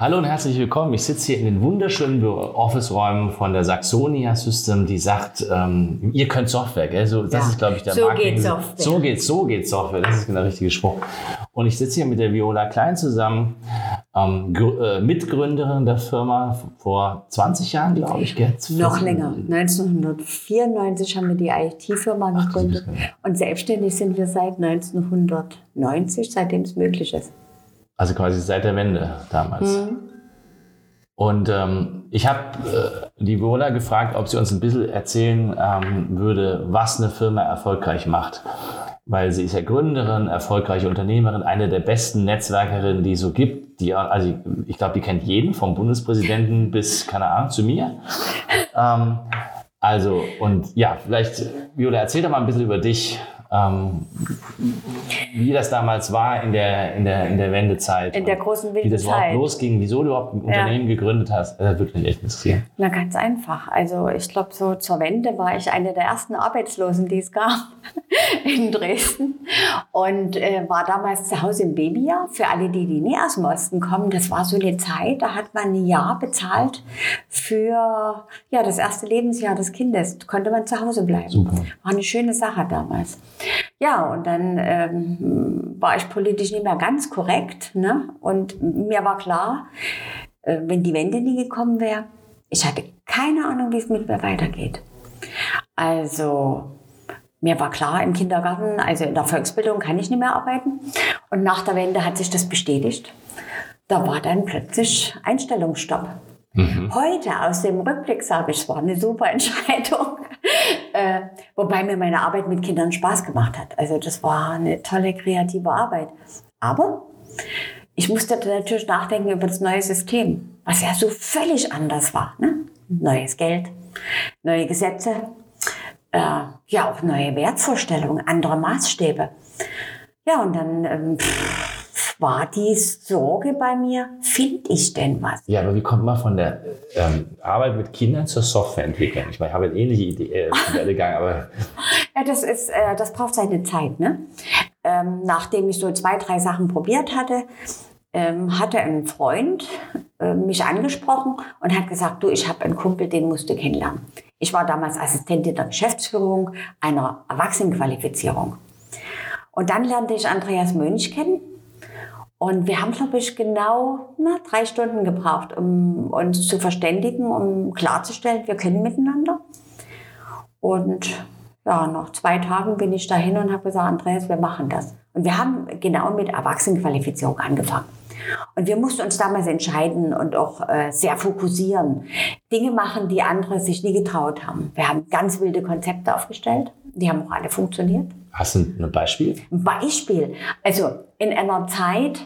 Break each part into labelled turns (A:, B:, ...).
A: Hallo und herzlich willkommen. Ich sitze hier in den wunderschönen Office-Räumen von der Saxonia System, die sagt, ähm, ihr könnt Software, gell? So, das
B: Ja.
A: ist, glaube ich, der
B: So
A: Marketing.
B: geht Software.
A: So geht, so geht Software. Das ist genau der richtige Spruch. Und ich sitze hier mit der Viola Klein zusammen, ähm, äh, Mitgründerin der Firma vor 20 Jahren, glaube ich, gell?
B: Noch länger. 1994 haben wir die IT-Firma gegründet. Und selbstständig sind wir seit 1990, seitdem es möglich ist.
A: Also quasi seit der Wende damals.
B: Mhm.
A: Und ähm, ich habe äh, die Viola gefragt, ob sie uns ein bisschen erzählen ähm, würde, was eine Firma erfolgreich macht. Weil sie ist ja Gründerin, erfolgreiche Unternehmerin, eine der besten Netzwerkerinnen, die es so gibt. Die, also ich, ich glaube, die kennt jeden, vom Bundespräsidenten bis, keine Ahnung, zu mir. Ähm, also, und ja, vielleicht, Viola, erzähl doch mal ein bisschen über dich. Ähm, wie das damals war in der, in der, in der Wendezeit.
B: In der großen
A: Wie das überhaupt
B: Wendezeit.
A: losging, wieso du überhaupt ein Unternehmen gegründet hast. Das würde mich echt interessieren.
B: Na, ganz einfach. Also ich glaube, so zur Wende war ich eine der ersten Arbeitslosen, die es gab in Dresden. Und äh, war damals zu Hause im Babyjahr. Für alle, die, die nie aus dem Osten kommen, das war so eine Zeit, da hat man ein Jahr bezahlt für ja, das erste Lebensjahr des Kindes. Konnte man zu Hause bleiben.
A: Super.
B: War eine schöne Sache damals. Ja, und dann ähm, war ich politisch nicht mehr ganz korrekt. Ne? Und mir war klar, äh, wenn die Wende nie gekommen wäre, ich hatte keine Ahnung, wie es mit mir weitergeht. Also mir war klar, im Kindergarten, also in der Volksbildung kann ich nicht mehr arbeiten. Und nach der Wende hat sich das bestätigt. Da war dann plötzlich Einstellungsstopp. Heute aus dem Rückblick sage ich, es war eine super Entscheidung. äh, wobei mir meine Arbeit mit Kindern Spaß gemacht hat. Also das war eine tolle kreative Arbeit. Aber ich musste natürlich nachdenken über das neue System, was ja so völlig anders war. Ne? Neues Geld, neue Gesetze, äh, ja auch neue Wertvorstellungen, andere Maßstäbe. Ja, und dann ähm, pff, war die Sorge bei mir, finde ich denn was?
A: Ja, aber wie kommt man von der ähm, Arbeit mit Kindern zur Softwareentwicklung? Ich meine, ich habe eine ähnliche Idee, äh, Werdegang, aber
B: Ja, das ist, äh, das braucht seine Zeit, ne? Ähm, nachdem ich so zwei, drei Sachen probiert hatte, ähm, hatte ein Freund äh, mich angesprochen und hat gesagt, du, ich habe einen Kumpel, den musst du kennenlernen. Ich war damals Assistentin der Geschäftsführung einer Erwachsenenqualifizierung. Und dann lernte ich Andreas Mönch kennen. Und wir haben, glaube ich, genau na, drei Stunden gebraucht, um uns zu verständigen, um klarzustellen, wir können miteinander. Und ja, nach zwei Tagen bin ich dahin und habe gesagt, Andreas, wir machen das. Und wir haben genau mit Erwachsenenqualifizierung angefangen. Und wir mussten uns damals entscheiden und auch äh, sehr fokussieren. Dinge machen, die andere sich nie getraut haben. Wir haben ganz wilde Konzepte aufgestellt. Die haben auch alle funktioniert.
A: Hast du ein Beispiel?
B: Beispiel. Also in einer Zeit,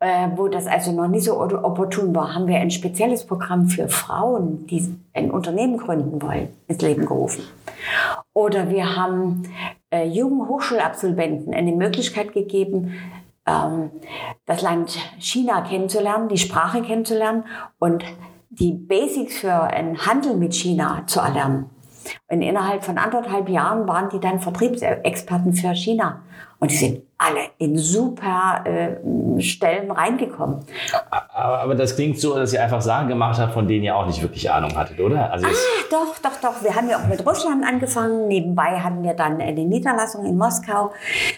B: äh, wo das also noch nicht so opportun war, haben wir ein spezielles Programm für Frauen, die ein Unternehmen gründen wollen, ins Leben gerufen. Oder wir haben äh, jungen Hochschulabsolventen eine Möglichkeit gegeben, ähm, das Land China kennenzulernen, die Sprache kennenzulernen und die Basics für einen Handel mit China zu erlernen. Und innerhalb von anderthalb Jahren waren die dann Vertriebsexperten für China. Und die sind alle in super äh, Stellen reingekommen.
A: Aber, aber das klingt so, dass ihr einfach Sachen gemacht habt, von denen ihr auch nicht wirklich Ahnung hattet, oder? Also es,
B: Doch, doch, doch. Wir haben ja auch mit Russland angefangen. Nebenbei hatten wir dann eine Niederlassung in Moskau,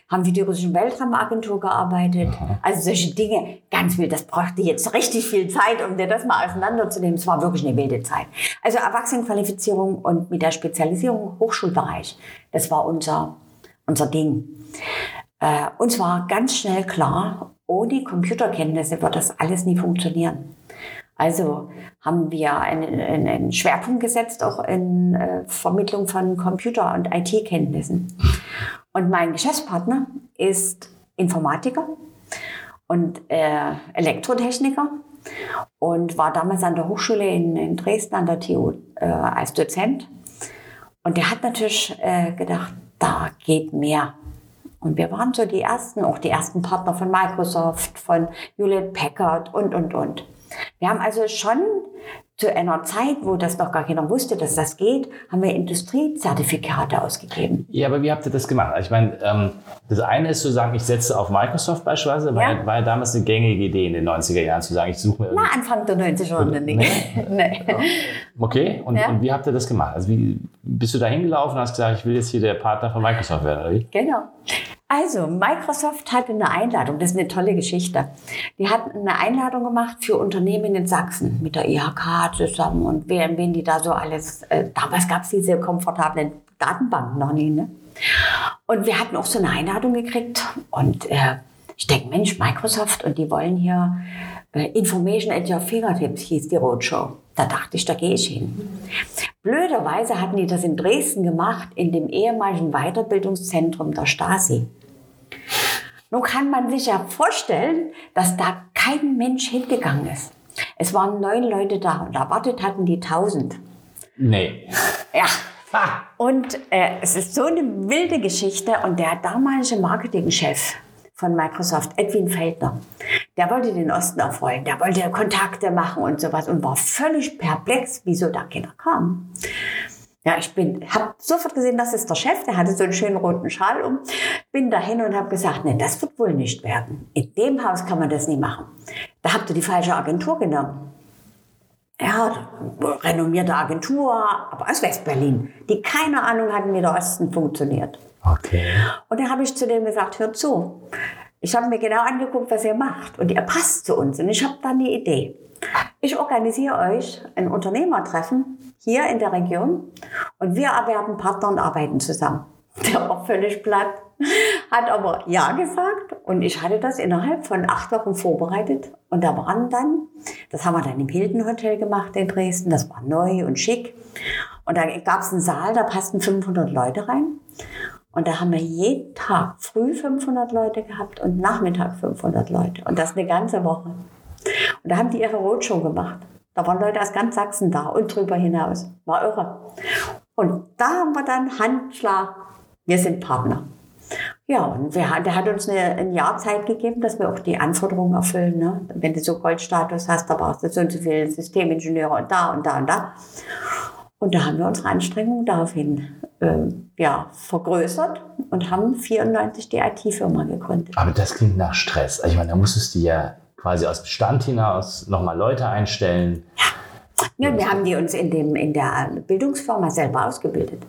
B: haben für die russische Weltraumagentur gearbeitet. Also solche Dinge, ganz wild. Das brauchte jetzt richtig viel Zeit, um dir das mal auseinanderzunehmen. Es war wirklich eine wilde Zeit. Also Erwachsenenqualifizierung und mit der Spezialisierung Hochschulbereich, das war unser, unser Ding. Äh, uns war ganz schnell klar, ohne Computerkenntnisse wird das alles nie funktionieren. Also haben wir einen, einen, Schwerpunkt gesetzt, auch in äh, Vermittlung von Computer- und IT-Kenntnissen. Und mein Geschäftspartner ist Informatiker und äh, Elektrotechniker und war damals an der Hochschule in, in Dresden an der TU äh, als Dozent. Und der hat natürlich äh, gedacht, da geht mehr. Und wir waren so die ersten, auch die ersten Partner von Microsoft, von Hewlett Packard und, und, und. Wir haben also schon zu einer Zeit, wo das noch gar keiner wusste, dass das geht, haben wir Industriezertifikate ausgegeben.
A: Ja, aber wie habt ihr das gemacht? Also ich meine, ähm, das eine ist zu sagen, ich setze auf Microsoft beispielsweise, war ja, war ja damals eine gängige Idee in den 90er Jahren, zu sagen, ich suche mir...
B: Na, Anfang der 90er Jahre nicht. Nee.
A: Okay, und, ja. und, wie habt ihr das gemacht? Also wie bist du da hingelaufen und hast gesagt, ich will jetzt hier der Partner von Microsoft werden, oder wie?
B: Genau. Also, Microsoft hatte eine Einladung, das ist eine tolle Geschichte. Die hatten eine Einladung gemacht für Unternehmen in Sachsen mit der IHK zusammen und wer, die da so alles, äh, damals gab es diese komfortablen Datenbanken noch nie, ne? Und wir hatten auch so eine Einladung gekriegt und äh, ich denke, Mensch, Microsoft und die wollen hier äh, Information at your fingertips hieß die Roadshow. Da dachte ich, da gehe ich hin. Blöderweise hatten die das in Dresden gemacht, in dem ehemaligen Weiterbildungszentrum der Stasi. Nun kann man sich ja vorstellen, dass da kein Mensch hingegangen ist. Es waren neun Leute da und erwartet hatten die tausend.
A: Nee.
B: Ja. Und äh, es ist so eine wilde Geschichte und der damalige Marketingchef von Microsoft, Edwin Feldner, der wollte den Osten erfreuen, der wollte Kontakte machen und sowas und war völlig perplex, wieso da keiner kam. Ja, ich bin, habe sofort gesehen, das ist der Chef, der hatte so einen schönen roten Schal um. Bin dahin und habe gesagt, nee, das wird wohl nicht werden. In dem Haus kann man das nie machen. Da habt ihr die falsche Agentur genommen. Ja, renommierte Agentur, aber aus Westberlin, die keine Ahnung hatten, wie der Osten funktioniert.
A: Okay.
B: Und dann habe ich zu dem gesagt, hör zu. Ich habe mir genau angeguckt, was ihr macht und ihr passt zu uns und ich habe da eine Idee. Ich organisiere euch ein Unternehmertreffen hier in der Region und wir erwerben Partner und arbeiten zusammen. Der war völlig platt, hat aber Ja gesagt und ich hatte das innerhalb von acht Wochen vorbereitet und da waren dann, das haben wir dann im Hilton Hotel gemacht in Dresden, das war neu und schick und da gab es einen Saal, da passten 500 Leute rein und da haben wir jeden Tag früh 500 Leute gehabt und Nachmittag 500 Leute und das eine ganze Woche. Und da haben die ihre Roadshow gemacht. Da waren Leute aus ganz Sachsen da und drüber hinaus. War irre. Und da haben wir dann Handschlag, wir sind Partner. Ja, und wir, der hat uns eine, ein Jahr Zeit gegeben, dass wir auch die Anforderungen erfüllen. Ne? Wenn du so Goldstatus hast, da brauchst du so und so viele Systemingenieure und da und da und da. Und da haben wir unsere Anstrengungen daraufhin äh, ja, vergrößert und haben 94 die IT-Firma gegründet.
A: Aber das klingt nach Stress. Also ich meine, da musstest du ja quasi aus dem Stand hinaus nochmal Leute einstellen.
B: Ja. ja, wir haben die uns in, dem, in der Bildungsfirma selber ausgebildet.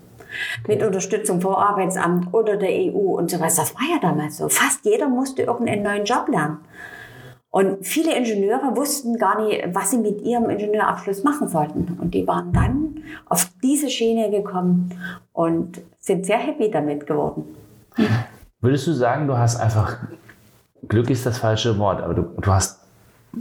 B: Mit Unterstützung vom Arbeitsamt oder der EU und sowas. Das war ja damals so. Fast jeder musste irgendeinen neuen Job lernen. Und viele Ingenieure wussten gar nicht, was sie mit ihrem Ingenieurabschluss machen sollten. Und die waren dann auf diese Schiene gekommen und sind sehr happy damit geworden.
A: Würdest du sagen, du hast einfach Glück ist das falsche Wort, aber du, du hast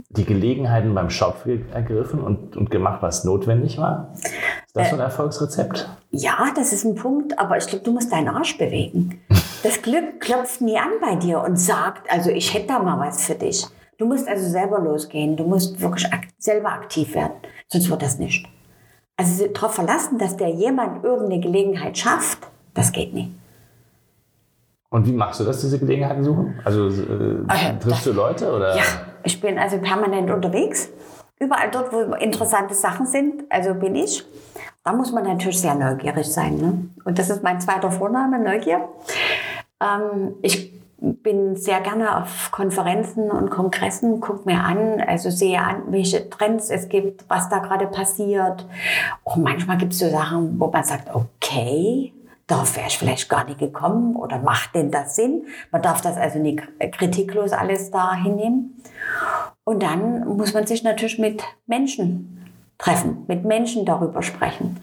A: die Gelegenheiten beim Schopf ergriffen und, und gemacht, was notwendig war? Ist das äh, so ein Erfolgsrezept?
B: Ja, das ist ein Punkt, aber ich glaube, du musst deinen Arsch bewegen. Das Glück klopft nie an bei dir und sagt, also ich hätte da mal was für dich. Du musst also selber losgehen, du musst wirklich ak selber aktiv werden, sonst wird das nicht. Also darauf verlassen, dass der jemand irgendeine Gelegenheit schafft, das geht nicht.
A: Und wie machst du das, diese Gelegenheiten suchen? Also äh, okay, triffst du Leute? Oder?
B: Ja, ich bin also permanent unterwegs. Überall dort, wo interessante Sachen sind, also bin ich. Da muss man natürlich sehr neugierig sein. Ne? Und das ist mein zweiter Vorname, Neugier. Ähm, ich bin sehr gerne auf Konferenzen und Kongressen, gucke mir an, also sehe an, welche Trends es gibt, was da gerade passiert. Auch manchmal gibt es so Sachen, wo man sagt, okay, darauf wäre ich vielleicht gar nicht gekommen oder macht denn das Sinn? Man darf das also nicht kritiklos alles da hinnehmen. Und dann muss man sich natürlich mit Menschen treffen, mit Menschen darüber sprechen.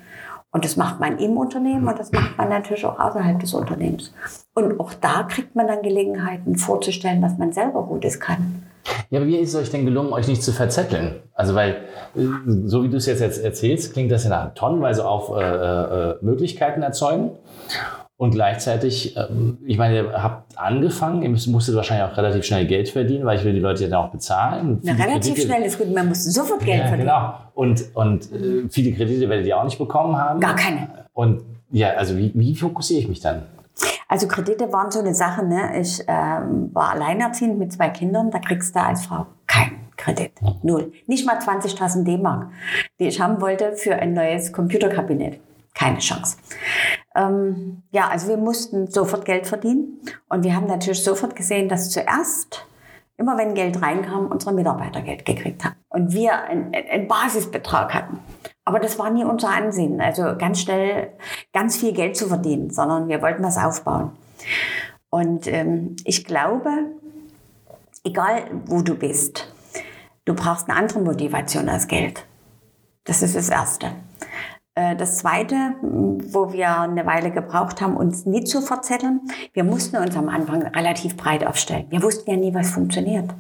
B: Und das macht man im Unternehmen und das macht man natürlich auch außerhalb des Unternehmens. Und auch da kriegt man dann Gelegenheiten vorzustellen, was man selber Gutes kann.
A: Ja, aber wie ist es euch denn gelungen, euch nicht zu verzetteln? Also, weil, äh, so wie du es jetzt erzählst, klingt das ja nach tonnenweise auf äh, äh, Möglichkeiten erzeugen. Und gleichzeitig, ähm, ich meine, ihr habt angefangen, ihr musstet wahrscheinlich auch relativ schnell Geld verdienen, weil ich will die Leute ja dann auch bezahlen.
B: Na, relativ Kredite, schnell ist gut, man muss sofort Geld ja, verdienen. Genau.
A: Und, und äh, viele Kredite werdet ihr auch nicht bekommen haben.
B: Gar keine.
A: Und ja, also wie, wie fokussiere ich mich dann?
B: Also Kredite waren so eine Sache. Ne? Ich ähm, war alleinerziehend mit zwei Kindern. Da kriegst du als Frau keinen Kredit. Null. Nicht mal 20.000 D-Mark, die ich haben wollte für ein neues Computerkabinett. Keine Chance. Ähm, ja, also wir mussten sofort Geld verdienen und wir haben natürlich sofort gesehen, dass zuerst immer wenn Geld reinkam, unsere Mitarbeiter Geld gekriegt haben. Und wir einen, Basisbetrag hatten. Aber das war nie unser Ansehen, also ganz schnell ganz viel Geld zu verdienen, sondern wir wollten das aufbauen. Und ähm, ich glaube, egal wo du bist, du brauchst eine andere Motivation als Geld. Das ist das Erste. Äh, das Zweite, wo wir eine Weile gebraucht haben, uns nie zu verzetteln, wir mussten uns am Anfang relativ breit aufstellen. Wir wussten ja nie, was funktioniert.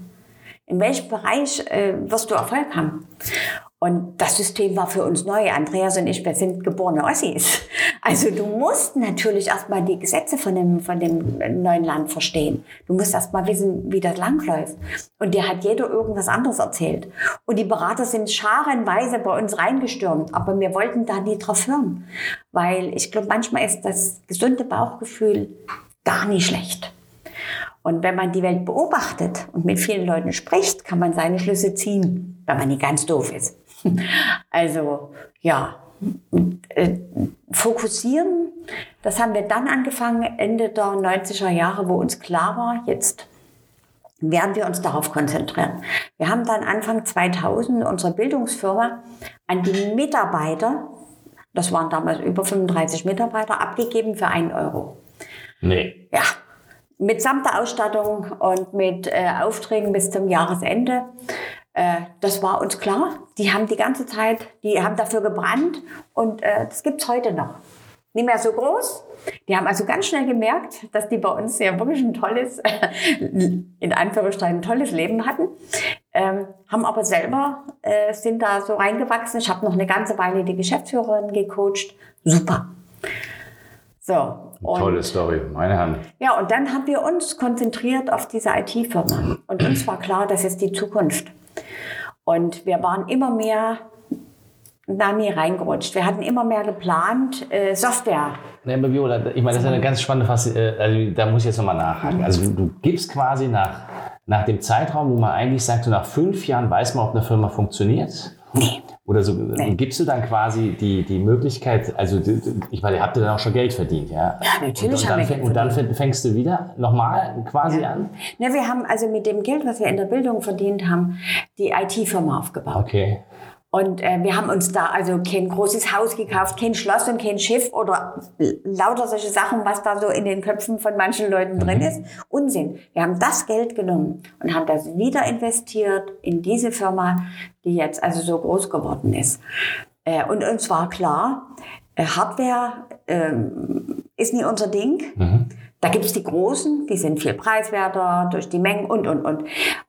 B: In welchem Bereich äh, wirst du Erfolg haben? Und das System war für uns neu. Andreas und ich, wir sind geborene Ossis. Also du musst natürlich erstmal die Gesetze von dem, von dem neuen Land verstehen. Du musst erstmal wissen, wie das langläuft. Und dir hat jeder irgendwas anderes erzählt. Und die Berater sind scharenweise bei uns reingestürmt. Aber wir wollten da nie drauf hören. Weil ich glaube, manchmal ist das gesunde Bauchgefühl gar nicht schlecht. Und wenn man die Welt beobachtet und mit vielen Leuten spricht, kann man seine Schlüsse ziehen, wenn man nicht ganz doof ist. Also ja, äh, fokussieren, das haben wir dann angefangen, Ende der 90er Jahre, wo uns klar war, jetzt werden wir uns darauf konzentrieren. Wir haben dann Anfang 2000 unsere Bildungsfirma an die Mitarbeiter, das waren damals über 35 Mitarbeiter, abgegeben für einen Euro.
A: Nee.
B: Ja, mitsamt der Ausstattung und mit äh, Aufträgen bis zum Jahresende. Äh, das war uns klar. Die haben die ganze Zeit, die haben dafür gebrannt und äh, das gibt's heute noch. Nicht mehr so groß. Die haben also ganz schnell gemerkt, dass die bei uns ja wirklich ein tolles, in Anführungsstrichen, ein tolles Leben hatten. Ähm, haben aber selber, äh, sind da so reingewachsen. Ich habe noch eine ganze Weile die Geschäftsführerin gecoacht. Super.
A: So. Und, Tolle Story, meine Hand.
B: Ja, und dann haben wir uns konzentriert auf diese IT-Firma. Und uns war klar, das ist die Zukunft. Und wir waren immer mehr da nie reingerutscht. Wir hatten immer mehr geplant, äh, Software.
A: Aber Viola, ich meine, das ist eine ganz spannende Fas äh, also da muss ich jetzt nochmal nachhaken. Also du, du, gibst quasi nach, nach dem Zeitraum, wo man eigentlich sagt, so nach fünf Jahren weiß man, ob eine Firma funktioniert.
B: Nee.
A: Oder so, nee. gibst du dann quasi die, die Möglichkeit, also ich meine, ihr habt ihr dann auch schon Geld verdient, ja?
B: Ja, natürlich
A: und, und haben wir Und dann fängst du wieder nochmal quasi ja. an?
B: Ja, wir haben also mit dem Geld, was wir in der Bildung verdient haben, die IT-Firma aufgebaut.
A: Okay.
B: Und äh, wir haben uns da also kein großes Haus gekauft, kein Schloss und kein Schiff oder lauter solche Sachen, was da so in den Köpfen von manchen Leuten drin mhm. ist. Unsinn. Wir haben das Geld genommen und haben das wieder investiert in diese Firma, die jetzt also so groß geworden ist. Äh, und uns war klar, äh, Hardware ähm, ist nie unser Ding. Mhm. Da gibt es die Großen, die sind viel preiswerter durch die Mengen und, und, und.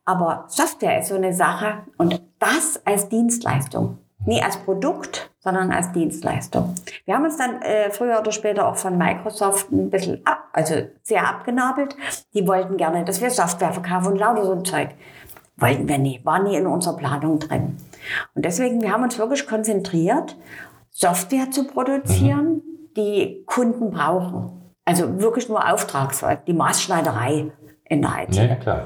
B: Aber Software ist so eine Sache und das als Dienstleistung. Nie als Produkt, sondern als Dienstleistung. Wir haben uns dann äh, früher oder später auch von Microsoft ein bisschen ab, also sehr abgenabelt. Die wollten gerne, dass wir Software verkaufen und lauter so ein Zeug. Wollten wir nie, war nie in unserer Planung drin. Und deswegen, wir haben uns wirklich konzentriert, Software zu produzieren, mhm. die Kunden brauchen. Also wirklich nur Auftragsarbeit, die Maßschneiderei in der IT.
A: Ja, klar.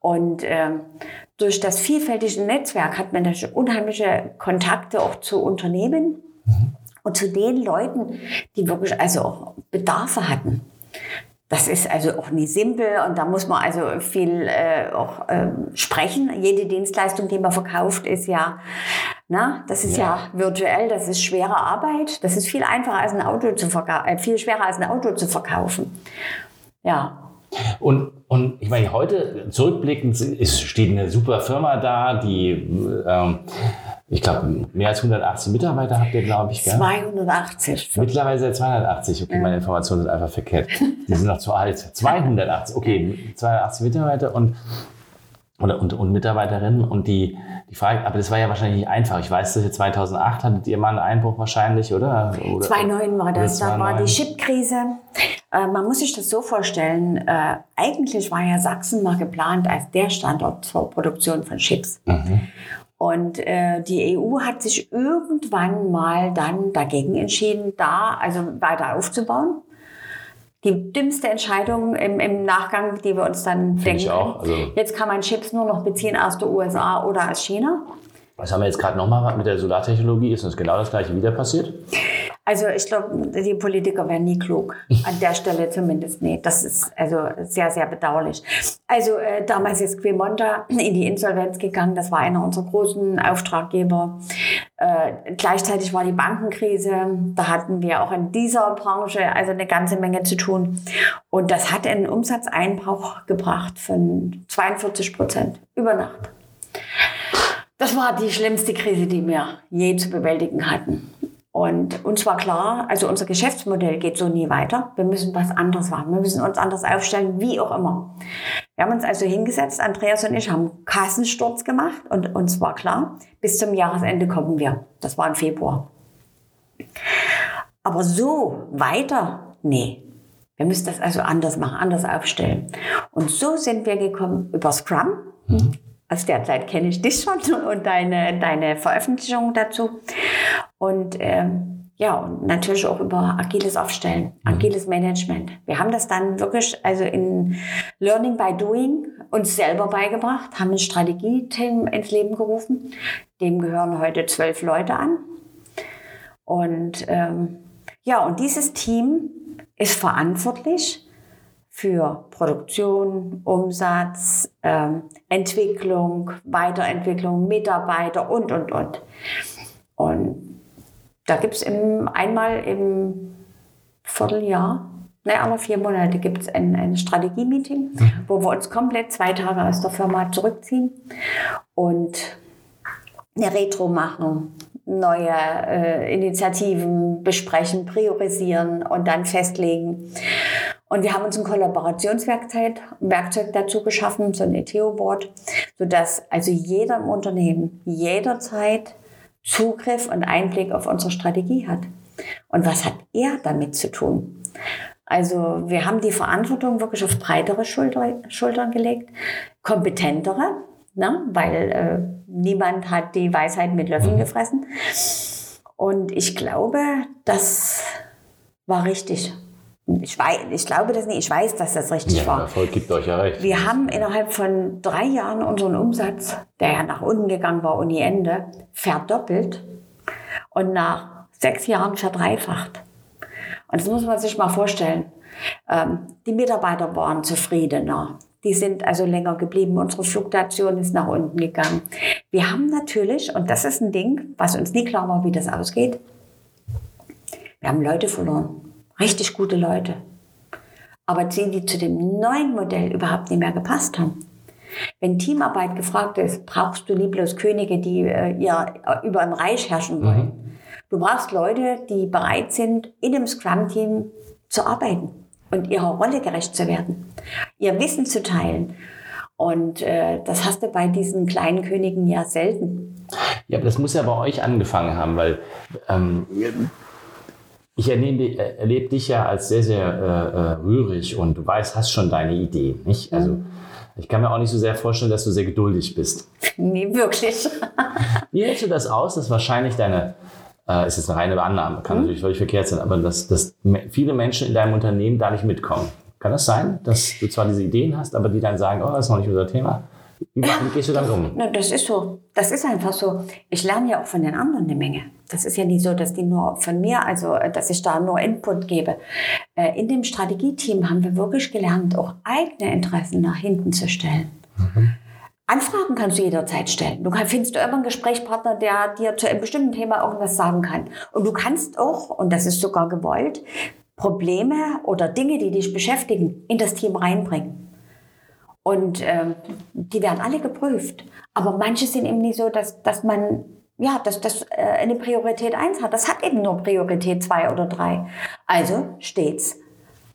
B: Und ähm, durch das vielfältige Netzwerk hat man natürlich unheimliche Kontakte auch zu Unternehmen mhm. und zu den Leuten, die wirklich also auch Bedarfe hatten. Das ist also auch nie simpel und da muss man also viel äh, auch äh, sprechen. Jede Dienstleistung, die man verkauft, ist ja, na, das ist ja. ja virtuell, das ist schwere Arbeit. Das ist viel einfacher als ein Auto zu verkaufen, äh, viel schwerer als ein Auto zu verkaufen. Ja.
A: Und, und ich meine, heute zurückblickend ist, steht eine super Firma da, die ähm, ich glaube, mehr als 180 Mitarbeiter habt ihr, glaube ich.
B: Gell? 280.
A: Mittlerweile seit 280. Okay, ja. meine Informationen sind einfach verkehrt. Die sind noch zu alt. 280, okay, 280 Mitarbeiter und, und, und, und Mitarbeiterinnen. Und die, die Frage, aber das war ja wahrscheinlich nicht einfach. Ich weiß, dass ihr 2008 hattet ihr mal einen Einbruch wahrscheinlich, oder? oder
B: 2009 war das. Da war die Chipkrise. Äh, man muss sich das so vorstellen. Äh, eigentlich war ja Sachsen mal geplant als der Standort zur Produktion von Chips. Mhm. Und äh, die EU hat sich irgendwann mal dann dagegen entschieden, da also weiter aufzubauen. Die dümmste Entscheidung im, im Nachgang, die wir uns dann
A: Find
B: denken.
A: ich auch. Also,
B: Jetzt kann man Chips nur noch beziehen aus der USA oder aus China.
A: was haben wir jetzt gerade nochmal mit der Solartechnologie? Ist uns genau das gleiche wieder passiert?
B: Also ich glaube, die Politiker werden nie klug. An der Stelle zumindest nicht. Das ist also sehr, sehr bedauerlich. Also äh, damals ist Quimonta in die Insolvenz gegangen. Das war einer unserer großen Auftraggeber. Äh, gleichzeitig war die Bankenkrise. Da hatten wir auch in dieser Branche also eine ganze Menge zu tun. Und das hat einen Umsatzeinbruch gebracht von 42 Prozent über Nacht. Das war die schlimmste Krise, die wir je zu bewältigen hatten. Und uns war klar, also unser Geschäftsmodell geht so nie weiter. Wir müssen was anderes machen. Wir müssen uns anders aufstellen, wie auch immer. Wir haben uns also hingesetzt, Andreas und ich haben Kassensturz gemacht und uns war klar, bis zum Jahresende kommen wir. Das war im Februar. Aber so weiter, nee. Wir müssen das also anders machen, anders aufstellen. Und so sind wir gekommen über Scrum. Aus der Zeit kenne ich dich schon und deine, deine Veröffentlichung dazu. Und ähm, ja, und natürlich auch über agiles Aufstellen, agiles Management. Wir haben das dann wirklich also in Learning by Doing uns selber beigebracht, haben ein Strategieteam ins Leben gerufen. Dem gehören heute zwölf Leute an. Und ähm, ja, und dieses Team ist verantwortlich für Produktion, Umsatz, ähm, Entwicklung, Weiterentwicklung, Mitarbeiter und, und, und. Und da gibt es einmal im Vierteljahr, ne, alle vier Monate gibt es ein, ein Strategie-Meeting, wo wir uns komplett zwei Tage aus der Firma zurückziehen und eine Retro machen, neue äh, Initiativen besprechen, priorisieren und dann festlegen. Und wir haben uns ein Kollaborationswerkzeug Werkzeug dazu geschaffen, so ein ETO-Board, sodass also jeder im Unternehmen jederzeit Zugriff und Einblick auf unsere Strategie hat. Und was hat er damit zu tun? Also wir haben die Verantwortung wirklich auf breitere Schulter, Schultern gelegt, kompetentere, ne? weil äh, niemand hat die Weisheit mit Löffeln gefressen. Und ich glaube, das war richtig. Ich, weiß, ich glaube das nicht, ich weiß, dass das richtig
A: Ja,
B: war.
A: Erfolg gibt euch ja recht.
B: Wir haben innerhalb von drei Jahren unseren Umsatz, der ja nach unten gegangen war ohne Ende, verdoppelt und nach sechs Jahren verdreifacht. Und das muss man sich mal vorstellen. Ähm, die Mitarbeiter waren zufriedener. Die sind also länger geblieben. Unsere Fluktuation ist nach unten gegangen. Wir haben natürlich, und das ist ein Ding, was uns nie klar war, wie das ausgeht, wir haben Leute verloren. Richtig gute Leute. Aber die, die zu dem neuen Modell überhaupt nicht mehr gepasst haben. Wenn Teamarbeit gefragt ist, brauchst du nie bloß Könige, die äh, äh, über ein Reich herrschen wollen. Du brauchst Leute, die bereit sind, in dem Scrum-Team zu arbeiten und ihrer Rolle gerecht zu werden, ihr Wissen zu teilen. Und äh, das hast du bei diesen kleinen Königen ja selten.
A: Ja, aber das muss ja bei euch angefangen haben, weil ähm, ich erlebe, erlebe dich ja als sehr, sehr äh, äh, rührig und du weißt, hast schon deine Idee, nicht? Also ich kann mir auch nicht so sehr vorstellen, dass du sehr geduldig bist.
B: Nee, wirklich.
A: Wie hältst du das aus, dass wahrscheinlich deine, äh, es ist eine reine Annahme, kann natürlich völlig verkehrt sein, aber dass, dass viele Menschen in deinem Unternehmen da nicht mitkommen? Kann das sein, dass du zwar diese Ideen hast, aber die dann sagen, oh, das ist noch nicht unser Thema? Wie gehst du dann um?
B: Na, das ist so. Das ist einfach so. Ich lerne ja auch von den anderen eine Menge. Das ist ja nicht so, dass die nur von mir, also äh, dass ich da nur Input gebe. Äh, In dem Strategieteam haben wir wirklich gelernt, auch eigene Interessen nach hinten zu stellen. Anfragen kannst du jederzeit stellen. Du findest immer einen Gesprächspartner, der dir zu einem bestimmten Thema irgendwas sagen kann. Und du kannst auch, und das ist sogar gewollt, Probleme oder Dinge, die dich beschäftigen, in das Team reinbringen. Und ähm, die werden alle geprüft. Aber manche sind eben nicht so, dass, dass man, ja, dass das äh, eine Priorität 1 hat. Das hat eben nur Priorität 2 oder 3. Also steht's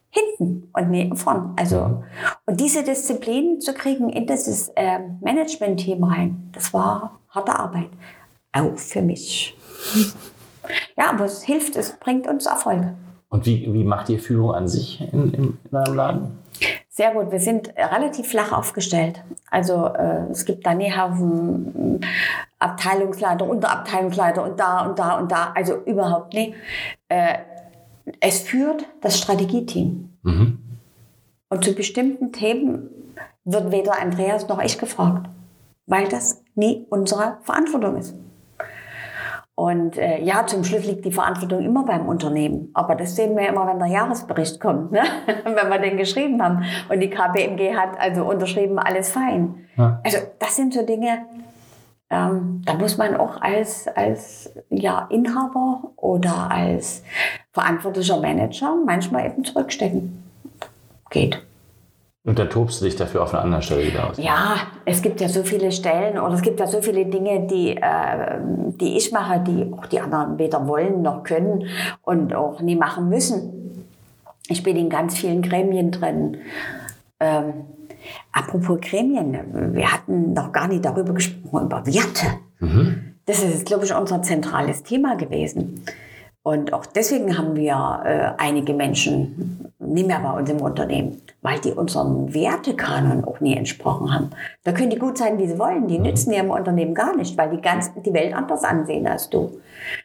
B: hinten und nicht vorn. Also, und diese Disziplin zu kriegen in dieses äh, Management-Team rein, das war harte Arbeit. Auch für mich. Ja, aber es hilft, es bringt uns Erfolg.
A: Und wie, wie macht ihr Führung an sich in, in, in eurem Laden?
B: Sehr gut, wir sind relativ flach aufgestellt. Also äh, es gibt da äh, Abteilungsleiter, Unterabteilungsleiter und da und da und da. Also überhaupt nicht. Äh, es führt das Strategieteam. Mhm. Und zu bestimmten Themen wird weder Andreas noch ich gefragt, weil das nie unsere Verantwortung ist. Und äh, ja, zum Schluss liegt die Verantwortung immer beim Unternehmen. Aber das sehen wir immer, wenn der Jahresbericht kommt, ne? wenn wir den geschrieben haben. Und die KPMG hat also unterschrieben, alles fein. Ja. Also das sind so Dinge, ähm, da muss man auch als, als ja, Inhaber oder als verantwortlicher Manager manchmal eben zurückstecken. Geht.
A: Und da tobst du dich dafür auf einer anderen Stelle wieder aus.
B: Ja, es gibt ja so viele Stellen oder es gibt ja so viele Dinge, die, äh, die ich mache, die auch die anderen weder wollen noch können und auch nie machen müssen. Ich bin in ganz vielen Gremien drin. Ähm, apropos Gremien, wir hatten noch gar nicht darüber gesprochen, über Werte. Mhm. Das ist, glaube ich, unser zentrales Thema gewesen. Und auch deswegen haben wir äh, einige Menschen nicht mehr bei uns im Unternehmen, weil die unseren Wertekanon auch nie entsprochen haben. Da können die gut sein, wie sie wollen. Die mhm. nützen ihrem Unternehmen gar nicht, weil die ganz, die Welt anders ansehen als du.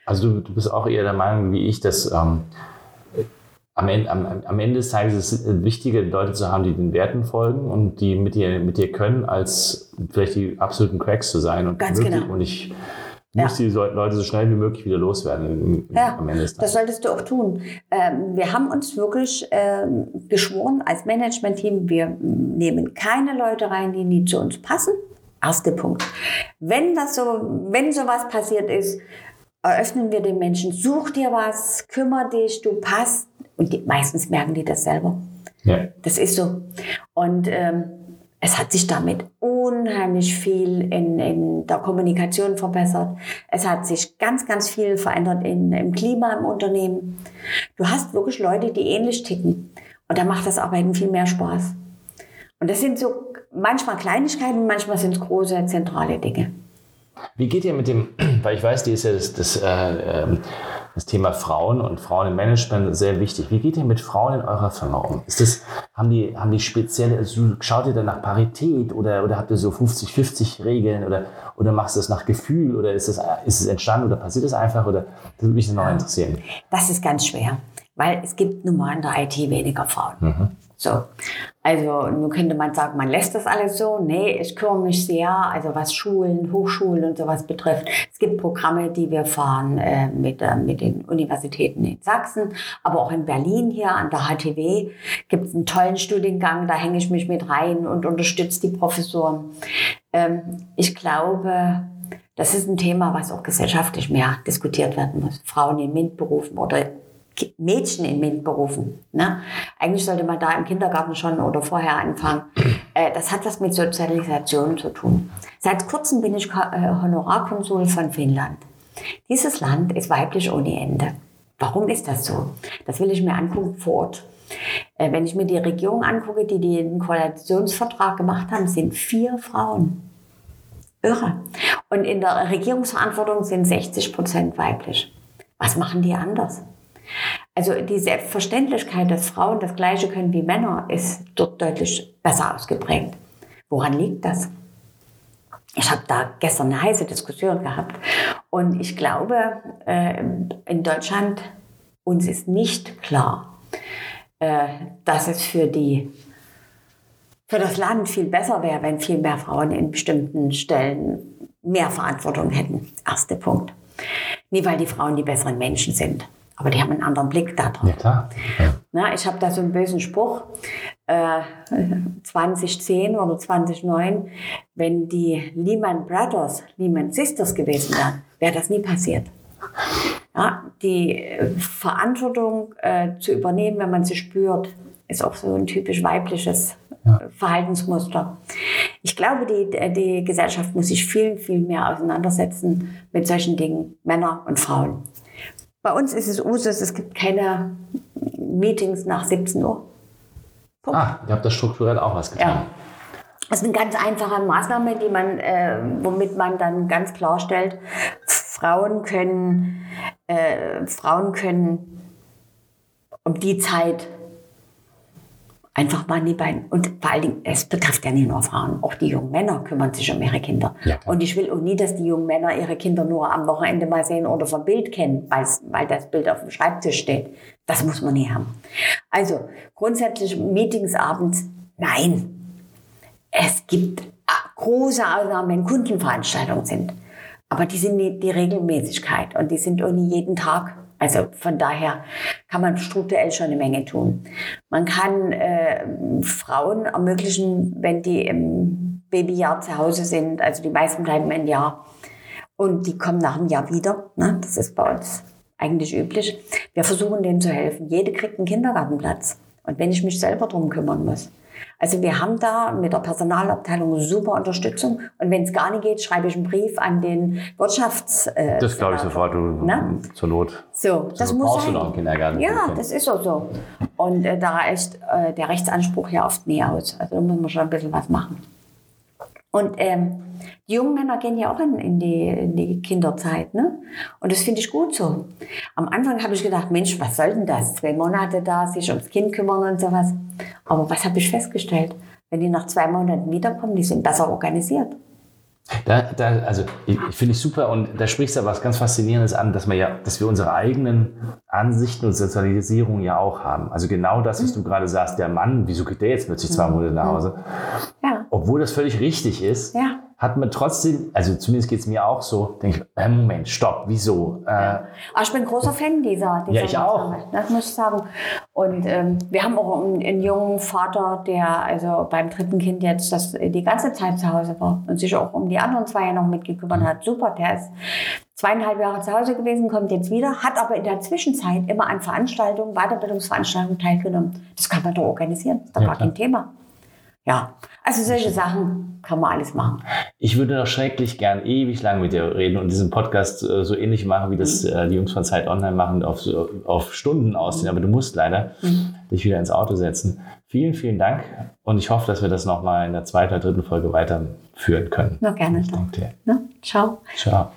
A: Also du, du bist auch eher der Meinung wie ich, dass ähm, am, Ende, am, am Ende des Tages ist es wichtiger, Leute zu haben, die den Werten folgen und die mit dir, mit dir können, als vielleicht die absoluten Cracks zu sein. Und
B: Ganz wirklich, genau.
A: Und ich muss ja. die Leute so schnell wie möglich wieder loswerden
B: ja, am Ende des Tages. Das solltest du auch tun. Ähm, wir haben uns wirklich ähm, geschworen als Management-Team, wir nehmen keine Leute rein, die nie zu uns passen. Erster Punkt. Wenn das so, wenn sowas passiert ist, eröffnen wir den Menschen, such dir was, kümmere dich, du passt. Und die, meistens merken die das selber. Ja. Das ist so. Und ähm, es hat sich damit unheimlich viel in, in der Kommunikation verbessert. Es hat sich ganz, ganz viel verändert in, im Klima im Unternehmen. Du hast wirklich Leute, die ähnlich ticken. Und da macht das Arbeiten viel mehr Spaß. Und das sind so manchmal Kleinigkeiten, manchmal sind es große, zentrale Dinge.
A: Wie geht ihr mit dem, weil ich weiß, die ist ja das, das äh, ähm, das Thema Frauen und Frauen im Management sehr wichtig. Wie geht ihr mit Frauen in eurer Firma um? Ist das, haben die, haben die spezielle, also schaut ihr dann nach Parität oder, oder habt ihr so 50-50 Regeln oder, oder machst du das nach Gefühl oder ist es, ist es entstanden oder passiert es einfach oder das würde mich noch interessieren.
B: Das ist ganz schwer, weil es gibt nun mal in der IT weniger Frauen. Mhm. So. Also nun könnte man sagen, man lässt das alles so. Nee, ich kümmere mich sehr, also was Schulen, Hochschulen und sowas betrifft. Es gibt Programme, die wir fahren äh, mit, äh, mit den Universitäten in Sachsen, aber auch in Berlin hier an der HTW gibt es einen tollen Studiengang, da hänge ich mich mit rein und unterstütze die Professoren. Ähm, ich glaube, das ist ein Thema, was auch gesellschaftlich mehr diskutiert werden muss. Frauen in MINT-Berufen oder Mädchen in MINT-Berufen. Ne? Eigentlich sollte man da im Kindergarten schon oder vorher anfangen. Äh, das hat was mit Sozialisation zu tun. Seit kurzem bin ich äh, Honorarkonsul von Finnland. Dieses Land ist weiblich ohne Ende. Warum ist das so? Das will ich mir angucken vor Ort. Äh, wenn ich mir die Regierung angucke, die den Koalitionsvertrag gemacht haben, sind vier Frauen. Irre. Und in der Regierungsverantwortung sind 60 Prozent weiblich. Was machen die anders? Also die Selbstverständlichkeit, dass Frauen das Gleiche können wie Männer, ist dort deutlich besser ausgeprägt. Woran liegt das? Ich habe da gestern eine heiße Diskussion gehabt und ich glaube, äh, in Deutschland uns ist nicht klar, äh, dass es für die für das Land viel besser wäre, wenn viel mehr Frauen in bestimmten Stellen mehr Verantwortung hätten. Erster Punkt. Nie weil die Frauen die besseren Menschen sind, aber die haben einen anderen Blick darauf. Ja, klar. Ja. Na, ich habe da so einen bösen Spruch. Äh, 2010 oder 2009, wenn die Lehman Brothers, Lehman Sisters gewesen wären, wäre das nie passiert. Ja, die Verantwortung äh, zu übernehmen, wenn man sie spürt, ist auch so ein typisch weibliches ja. Verhaltensmuster. Ich glaube, die, die Gesellschaft muss sich viel, viel mehr auseinandersetzen mit solchen Dingen, Männer und Frauen. Bei uns ist es Usus, es gibt keine Meetings nach 17 Uhr.
A: Punkt. Ah, ihr habt da strukturell auch was getan. Ja.
B: Das ist eine ganz einfache Maßnahme, die man, äh, womit man dann ganz klar stellt, Frauen können, äh, Frauen können um die Zeit Einfach mal die beiden. Und vor allen Dingen, es betrifft ja nicht nur Frauen, auch die jungen Männer kümmern sich um ihre Kinder.
A: Ja,
B: und ich will auch nie, dass die jungen Männer ihre Kinder nur am Wochenende mal sehen oder vom Bild kennen, weil das Bild auf dem Schreibtisch steht. Das muss man nie haben. Also grundsätzlich Meetings abends, nein. Es gibt ah, große Ausnahmen, wenn Kundenveranstaltungen sind. Aber die sind die, die Regelmäßigkeit und die sind auch nie jeden Tag. Also von daher kann man strukturell schon eine Menge tun. Man kann äh, Frauen ermöglichen, wenn die im Babyjahr zu Hause sind, also die meisten bleiben ein Jahr und die kommen nach einem Jahr wieder. Ne? Das ist bei uns eigentlich üblich. Wir versuchen denen zu helfen. Jede kriegt einen Kindergartenplatz. Und wenn ich mich selber drum kümmern muss. Also wir haben da mit der Personalabteilung super Unterstützung. Und wenn es gar nicht geht, schreibe ich einen Brief an den Wirtschafts... Äh,
A: Das glaube ich sofort, du,
B: Ne?
A: zur Not.
B: So, das
A: So
B: muss
A: brauchst du
B: sein.
A: Kindergarten.
B: Ja, das ist auch so. Und äh, da reicht äh, der Rechtsanspruch ja oft nie aus. Also da muss man schon ein bisschen was machen. Und ähm, die jungen Männer gehen ja auch in, in, die, in die Kinderzeit. Ne? Und das finde ich gut so. Am Anfang habe ich gedacht, Mensch, was soll denn das? Zwei Monate da, sich ums Kind kümmern und sowas. Aber was habe ich festgestellt? Wenn die nach zwei Monaten wiederkommen, die sind besser organisiert.
A: Da, da, also ich, ich finde ich super und da sprichst du was ganz Faszinierendes an, dass wir ja, dass wir unsere eigenen Ansichten und Sozialisierung ja auch haben. Also genau das, was du gerade sagst, der Mann, wieso geht der jetzt plötzlich zwei Monate nach Hause?
B: Ja,
A: Obwohl das völlig richtig ist,
B: ja.
A: Hat man trotzdem, also zumindest geht es mir auch so, denke ich, äh, Moment, stopp, wieso? Äh,
B: Aber ich bin großer Fan dieser, dieser
A: Ja, ich auch.
B: Maßnahme, Das muss ich sagen. Und ähm, wir haben auch einen, einen jungen Vater, der also beim dritten Kind jetzt das die ganze Zeit zu Hause war und sich auch um die anderen zwei ja noch mitgekümmert
A: Mhm.
B: hat. Super, der ist zweieinhalb Jahre zu Hause gewesen, kommt jetzt wieder, hat aber in der Zwischenzeit immer an Veranstaltungen, Weiterbildungsveranstaltungen teilgenommen. Das kann man doch organisieren, das ist doch
A: Ja,
B: gar kein Thema. Ja, also solche Sachen kann man alles machen.
A: Ich würde noch schrecklich gern ewig lang mit dir reden und diesen Podcast äh, so ähnlich machen, wie das äh, die Jungs von Zeit Online machen, auf, auf Stunden ausziehen. Aber du musst leider dich wieder ins Auto setzen. Vielen, vielen Dank und ich hoffe, dass wir das nochmal in der zweiten oder dritten Folge weiterführen können.
B: Na gerne
A: danke dir.
B: Ne? Ciao.
A: Ciao.